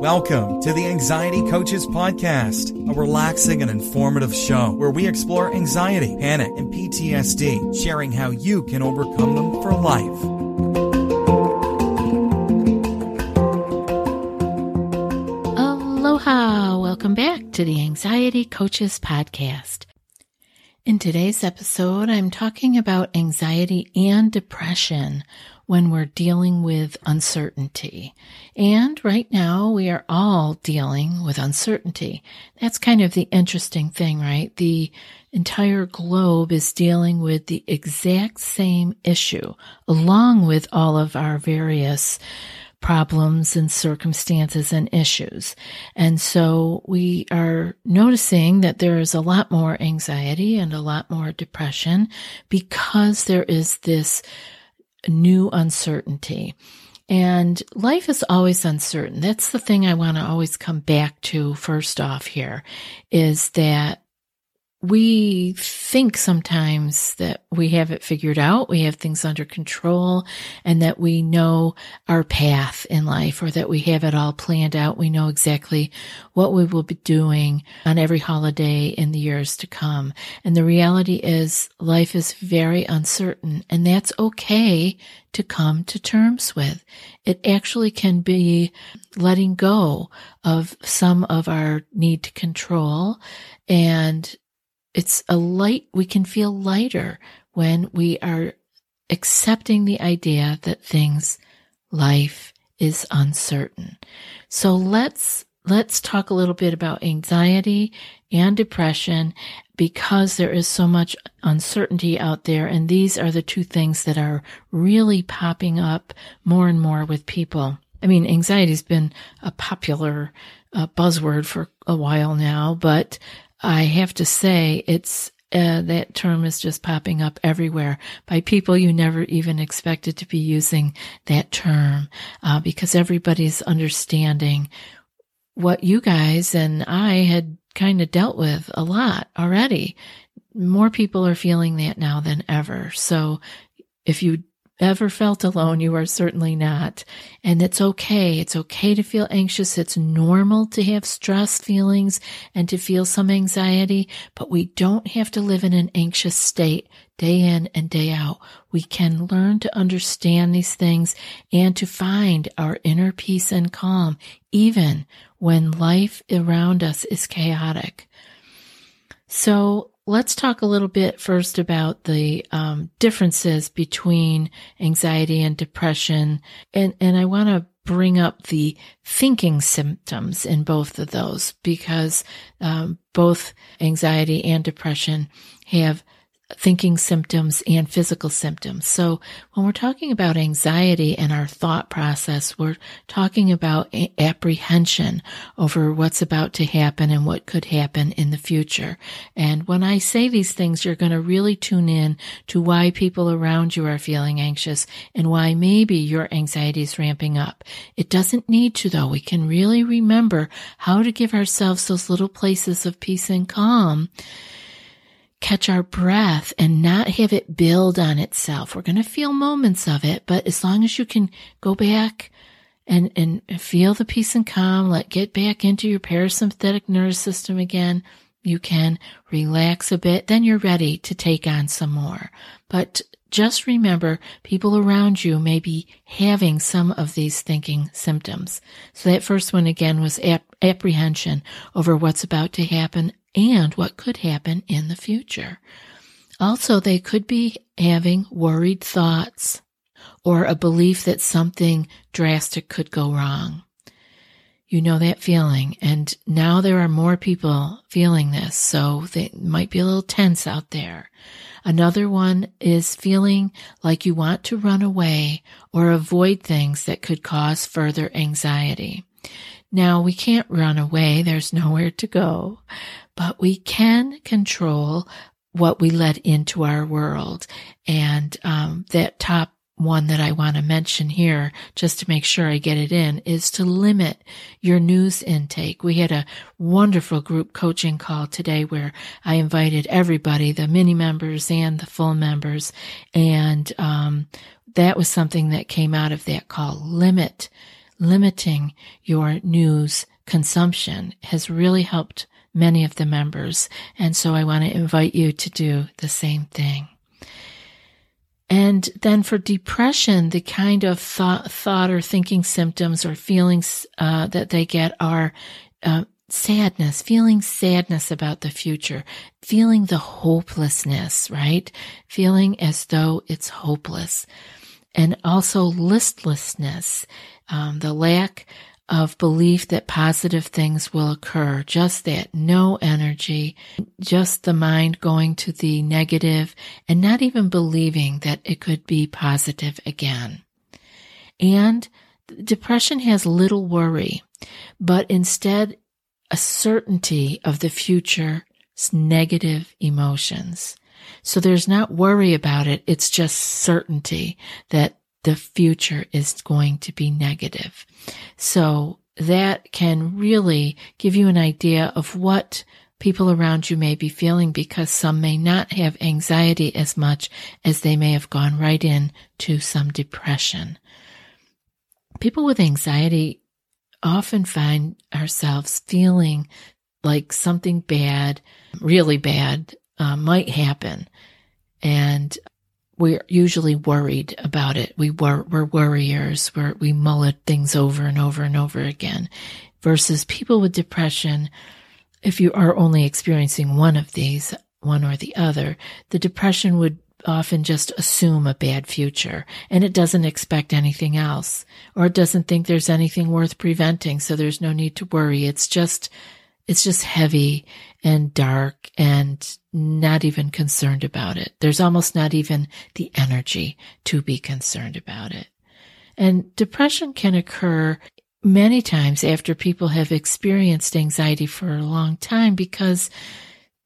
Welcome to the Anxiety Coaches Podcast, a relaxing and informative show where we explore anxiety, panic, and PTSD, sharing how you can overcome them for life. Aloha! Welcome back to the Anxiety Coaches Podcast. In today's episode, I'm talking about anxiety and depression when we're dealing with uncertainty. And right now we are all dealing with uncertainty. That's kind of the interesting thing, right? The entire globe is dealing with the exact same issue along with all of our various problems and circumstances and issues. And so we are noticing that there is a lot more anxiety and a lot more depression because there is this new uncertainty. And life is always uncertain. That's the thing I want to always come back to first off here is that we think sometimes that we have it figured out, we have things under control, and that we know our path in life or that we have it all planned out. We know exactly what we will be doing on every holiday in the years to come. And the reality is life is very uncertain and that's okay to come to terms with. It actually can be letting go of some of our need to control and it's a light, we can feel lighter when we are accepting the idea that things, life is uncertain. So let's, let's talk a little bit about anxiety and depression because there is so much uncertainty out there. And these are the two things that are really popping up more and more with people. I mean, anxiety has been a popular uh, buzzword for a while now, but I have to say it's uh, that term is just popping up everywhere by people you never even expected to be using that term uh, because everybody's understanding what you guys and I had kind of dealt with a lot already. More people are feeling that now than ever. So if you ever felt alone, you are certainly not. And it's okay. It's okay to feel anxious. It's normal to have stress feelings and to feel some anxiety, but we don't have to live in an anxious state day in and day out. We can learn to understand these things and to find our inner peace and calm, even when life around us is chaotic. So let's talk a little bit first about the um, differences between anxiety and depression, and and I want to bring up the thinking symptoms in both of those because um, both anxiety and depression have thinking symptoms and physical symptoms. So when we're talking about anxiety and our thought process, we're talking about apprehension over what's about to happen and what could happen in the future. And when I say these things, you're going to really tune in to why people around you are feeling anxious and why maybe your anxiety is ramping up. It doesn't need to though. We can really remember how to give ourselves those little places of peace and calm catch our breath and not have it build on itself. We're going to feel moments of it, but as long as you can go back and, and feel the peace and calm, let get back into your parasympathetic nervous system again, you can relax a bit, then you're ready to take on some more. But just remember people around you may be having some of these thinking symptoms. So that first one again was ap- apprehension over what's about to happen and what could happen in the future. Also, they could be having worried thoughts or a belief that something drastic could go wrong. You know that feeling. And now there are more people feeling this. So they might be a little tense out there. Another one is feeling like you want to run away or avoid things that could cause further anxiety. Now we can't run away. There's nowhere to go, but we can control what we let into our world. And um, that top one that I want to mention here, just to make sure I get it in, is to limit your news intake. We had a wonderful group coaching call today where I invited everybody, the mini members and the full members. And um, that was something that came out of that call. Limit limiting your news consumption has really helped many of the members. And so I want to invite you to do the same thing. And then for depression, the kind of thought, thought or thinking symptoms or feelings uh, that they get are uh, sadness, feeling sadness about the future, feeling the hopelessness, right? Feeling as though it's hopeless. And also listlessness, um, the lack of belief that positive things will occur. Just that, no energy, just the mind going to the negative and not even believing that it could be positive again. And depression has little worry, but instead a certainty of the future's negative emotions. So there's not worry about it. It's just certainty that the future is going to be negative. So that can really give you an idea of what people around you may be feeling because some may not have anxiety as much as they may have gone right in to some depression. People with anxiety often find ourselves feeling like something bad, really bad, uh, might happen. And we're usually worried about it. We were, we're worriers. We're, we things over and over and over again versus people with depression. If you are only experiencing one of these, one or the other, the depression would often just assume a bad future and it doesn't expect anything else or it doesn't think there's anything worth preventing. So there's no need to worry. It's just, it's just heavy and dark and not even concerned about it. There's almost not even the energy to be concerned about it. And depression can occur many times after people have experienced anxiety for a long time because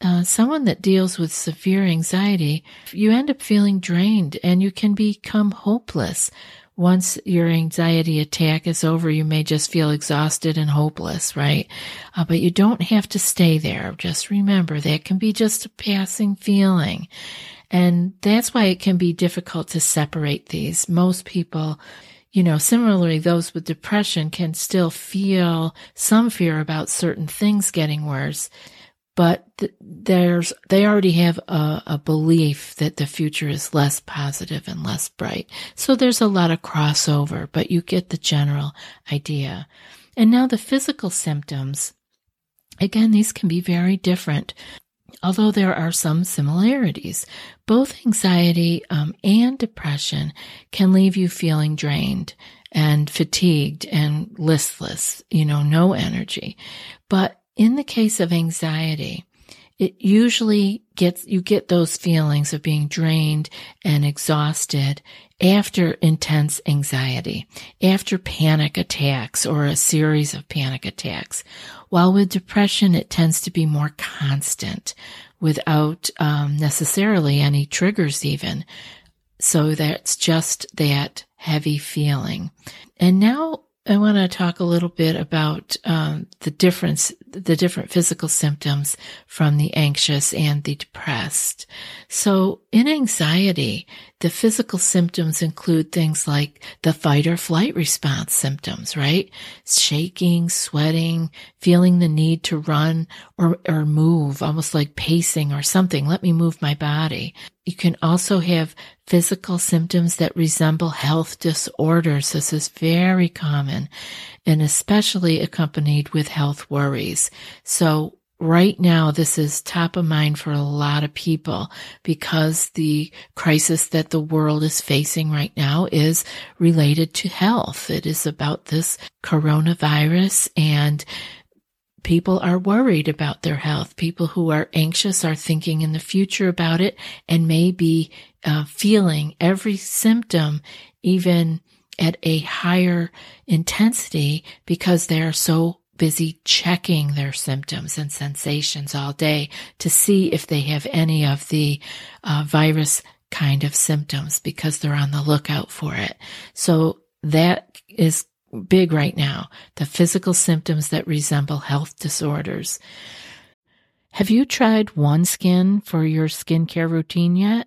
uh, someone that deals with severe anxiety, you end up feeling drained and you can become hopeless. Once your anxiety attack is over, you may just feel exhausted and hopeless, right? Uh, but you don't have to stay there. Just remember that can be just a passing feeling. And that's why it can be difficult to separate these. Most people, you know, similarly, those with depression can still feel some fear about certain things getting worse but th- there's they already have a, a, belief that the future is less positive and less bright. So there's a lot of crossover, but you get the general idea. And now the physical symptoms. Again, these can be very different, although there are some similarities. Both anxiety um, and depression can leave you feeling drained and fatigued and listless, you know, no energy. But in the case of anxiety, it usually gets, you get those feelings of being drained and exhausted after intense anxiety, after panic attacks or a series of panic attacks. While with depression, it tends to be more constant without um, necessarily any triggers even. So that's just that heavy feeling. And now I want to talk a little bit about um, the difference, the different physical symptoms from the anxious and the depressed. So in anxiety, the physical symptoms include things like the fight or flight response symptoms, right? Shaking, sweating, feeling the need to run or, or move, almost like pacing or something. Let me move my body. You can also have physical symptoms that resemble health disorders. This is very common and especially accompanied with health worries. So right now, this is top of mind for a lot of people because the crisis that the world is facing right now is related to health. It is about this coronavirus and people are worried about their health. People who are anxious are thinking in the future about it and may be uh, feeling every symptom, even at a higher intensity because they are so busy checking their symptoms and sensations all day to see if they have any of the uh, virus kind of symptoms because they're on the lookout for it. So that is big right now. The physical symptoms that resemble health disorders. Have you tried OneSkin for your skincare routine yet?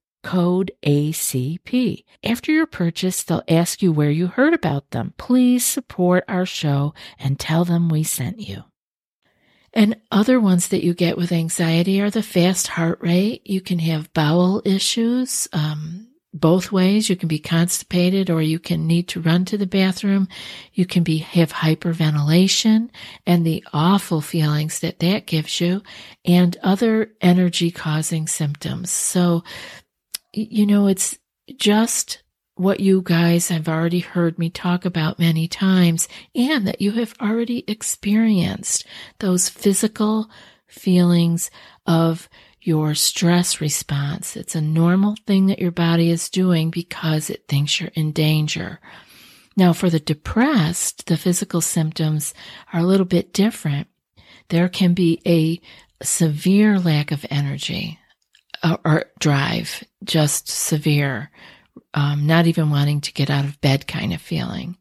code ACP. After your purchase, they'll ask you where you heard about them. Please support our show and tell them we sent you. And other ones that you get with anxiety are the fast heart rate. You can have bowel issues, um, both ways. You can be constipated or you can need to run to the bathroom. You can be, have hyperventilation and the awful feelings that that gives you and other energy causing symptoms. So you know, it's just what you guys have already heard me talk about many times and that you have already experienced those physical feelings of your stress response. It's a normal thing that your body is doing because it thinks you're in danger. Now, for the depressed, the physical symptoms are a little bit different. There can be a severe lack of energy or drive, just severe, um, not even wanting to get out of bed kind of feeling.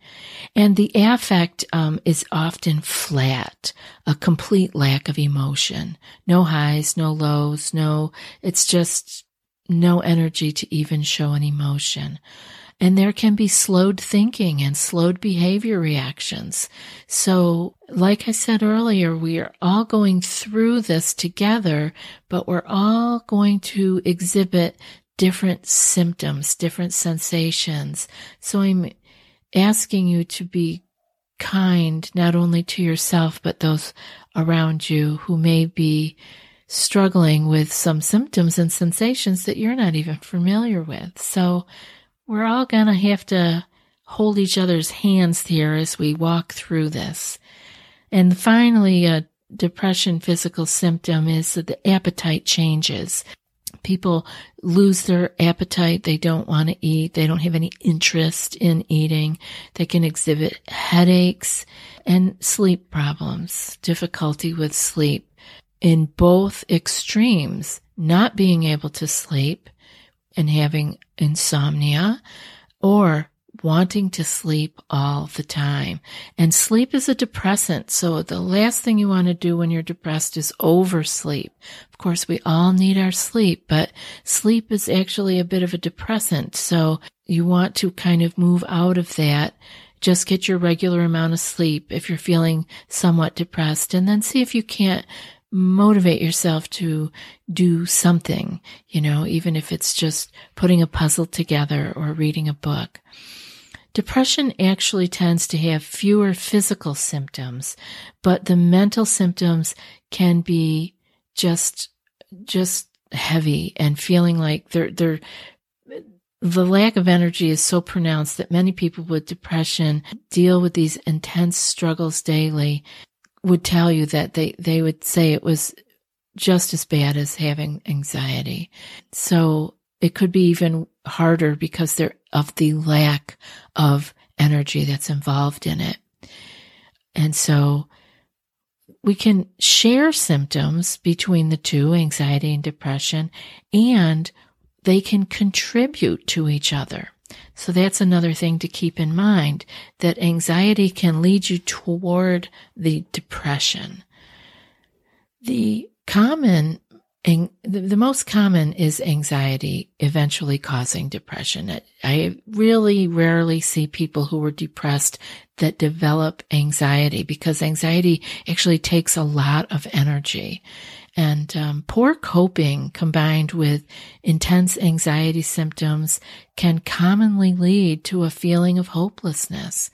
And the affect um, is often flat, a complete lack of emotion. No highs, no lows, no, it's just no energy to even show an emotion. And there can be slowed thinking and slowed behavior reactions. So, like I said earlier, we are all going through this together, but we're all going to exhibit different symptoms, different sensations. So I'm asking you to be kind, not only to yourself, but those around you who may be struggling with some symptoms and sensations that you're not even familiar with. So we're all going to have to hold each other's hands here as we walk through this. And finally, a depression physical symptom is that the appetite changes. People lose their appetite. They don't want to eat. They don't have any interest in eating. They can exhibit headaches and sleep problems, difficulty with sleep. In both extremes, not being able to sleep and having insomnia or wanting to sleep all the time. And sleep is a depressant. So the last thing you want to do when you're depressed is oversleep. Of course, we all need our sleep, but sleep is actually a bit of a depressant. So you want to kind of move out of that. Just get your regular amount of sleep if you're feeling somewhat depressed and then see if you can't motivate yourself to do something, you know, even if it's just putting a puzzle together or reading a book. Depression actually tends to have fewer physical symptoms, but the mental symptoms can be just, just heavy and feeling like they're, they're, the lack of energy is so pronounced that many people with depression deal with these intense struggles daily would tell you that they, they would say it was just as bad as having anxiety. So it could be even harder because they're of the lack of energy that's involved in it. And so we can share symptoms between the two, anxiety and depression, and they can contribute to each other. So that's another thing to keep in mind that anxiety can lead you toward the depression. The common and the, most common is anxiety eventually causing depression. I really rarely see people who are depressed that develop anxiety because anxiety actually takes a lot of energy. And um, poor coping combined with intense anxiety symptoms can commonly lead to a feeling of hopelessness.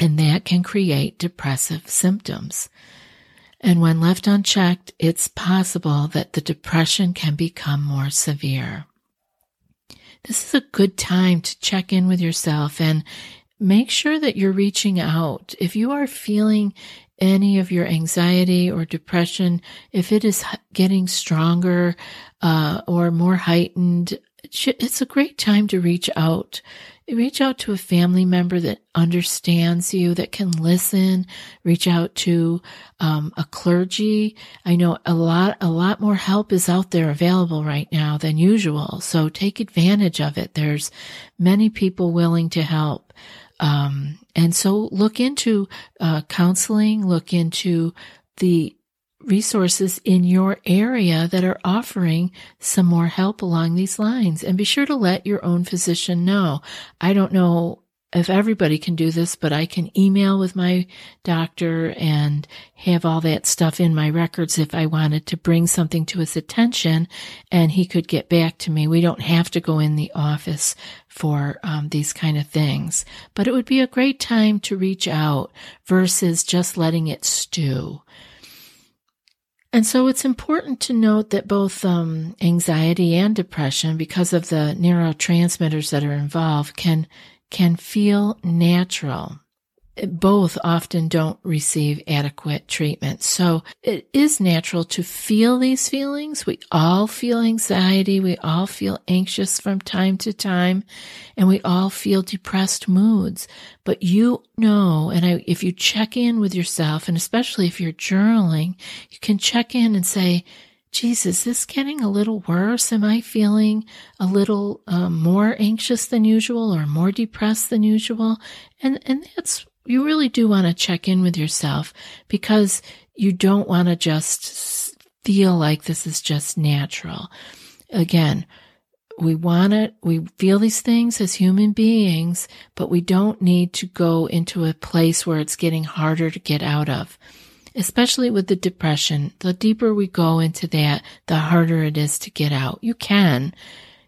And that can create depressive symptoms. And when left unchecked, it's possible that the depression can become more severe. This is a good time to check in with yourself and make sure that you're reaching out. If you are feeling any of your anxiety or depression, if it is getting stronger uh, or more heightened, it's a great time to reach out reach out to a family member that understands you, that can listen. Reach out to um, a clergy. I know a lot, a lot more help is out there available right now than usual. So take advantage of it. There's many people willing to help. Um, and so look into uh, counseling. Look into the resources in your area that are offering some more help along these lines. And be sure to let your own physician know. I don't know if everybody can do this, but I can email with my doctor and have all that stuff in my records if I wanted to bring something to his attention and he could get back to me. We don't have to go in the office for um, these kind of things, but it would be a great time to reach out versus just letting it stew. And so it's important to note that both um, anxiety and depression, because of the neurotransmitters that are involved, can can feel natural both often don't receive adequate treatment. So it is natural to feel these feelings. We all feel anxiety. We all feel anxious from time to time and we all feel depressed moods. But you know, and I, if you check in with yourself and especially if you're journaling, you can check in and say, geez, is this getting a little worse? Am I feeling a little um, more anxious than usual or more depressed than usual? And, and that's you really do want to check in with yourself because you don't want to just feel like this is just natural. Again, we want it, we feel these things as human beings, but we don't need to go into a place where it's getting harder to get out of. Especially with the depression, the deeper we go into that, the harder it is to get out. You can,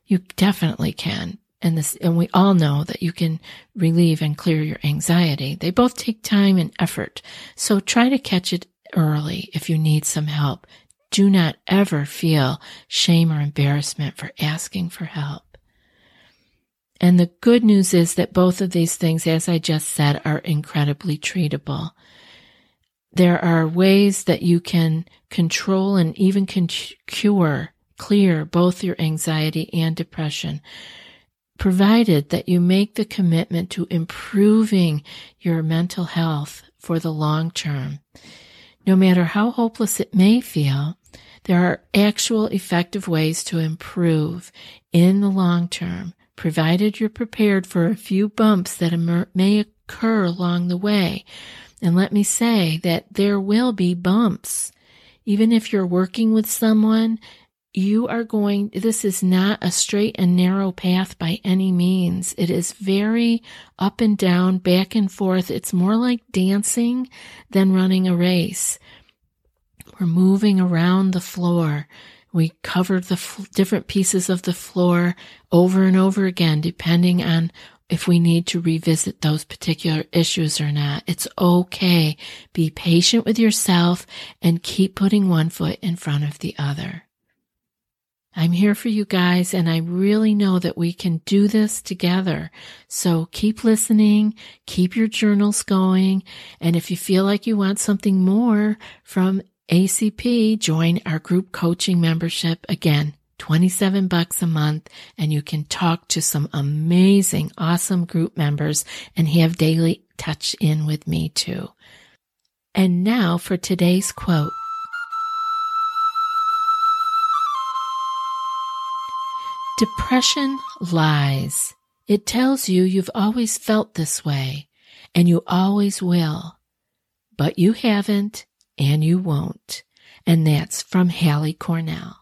you definitely can, and this, and we all know that you can relieve and clear your anxiety. They both take time and effort. So try to catch it early if you need some help. Do not ever feel shame or embarrassment for asking for help. And the good news is that both of these things, as I just said, are incredibly treatable. There are ways that you can control and even can cure, clear both your anxiety and depression provided that you make the commitment to improving your mental health for the long term. No matter how hopeless it may feel, there are actual effective ways to improve in the long term, provided you're prepared for a few bumps that may occur along the way. And let me say that there will be bumps. Even if you're working with someone you are going, this is not a straight and narrow path by any means. It is very up and down, back and forth. It's more like dancing than running a race. We're moving around the floor. We cover the f- different pieces of the floor over and over again, depending on if we need to revisit those particular issues or not. It's okay. Be patient with yourself and keep putting one foot in front of the other. I'm here for you guys, and I really know that we can do this together. So keep listening, keep your journals going, and if you feel like you want something more from ACP, join our group coaching membership. Again, 27 bucks a month, and you can talk to some amazing, awesome group members and have daily touch in with me too. And now for today's quote. Depression lies. It tells you you've always felt this way and you always will. But you haven't and you won't. and that's from Halley Cornell.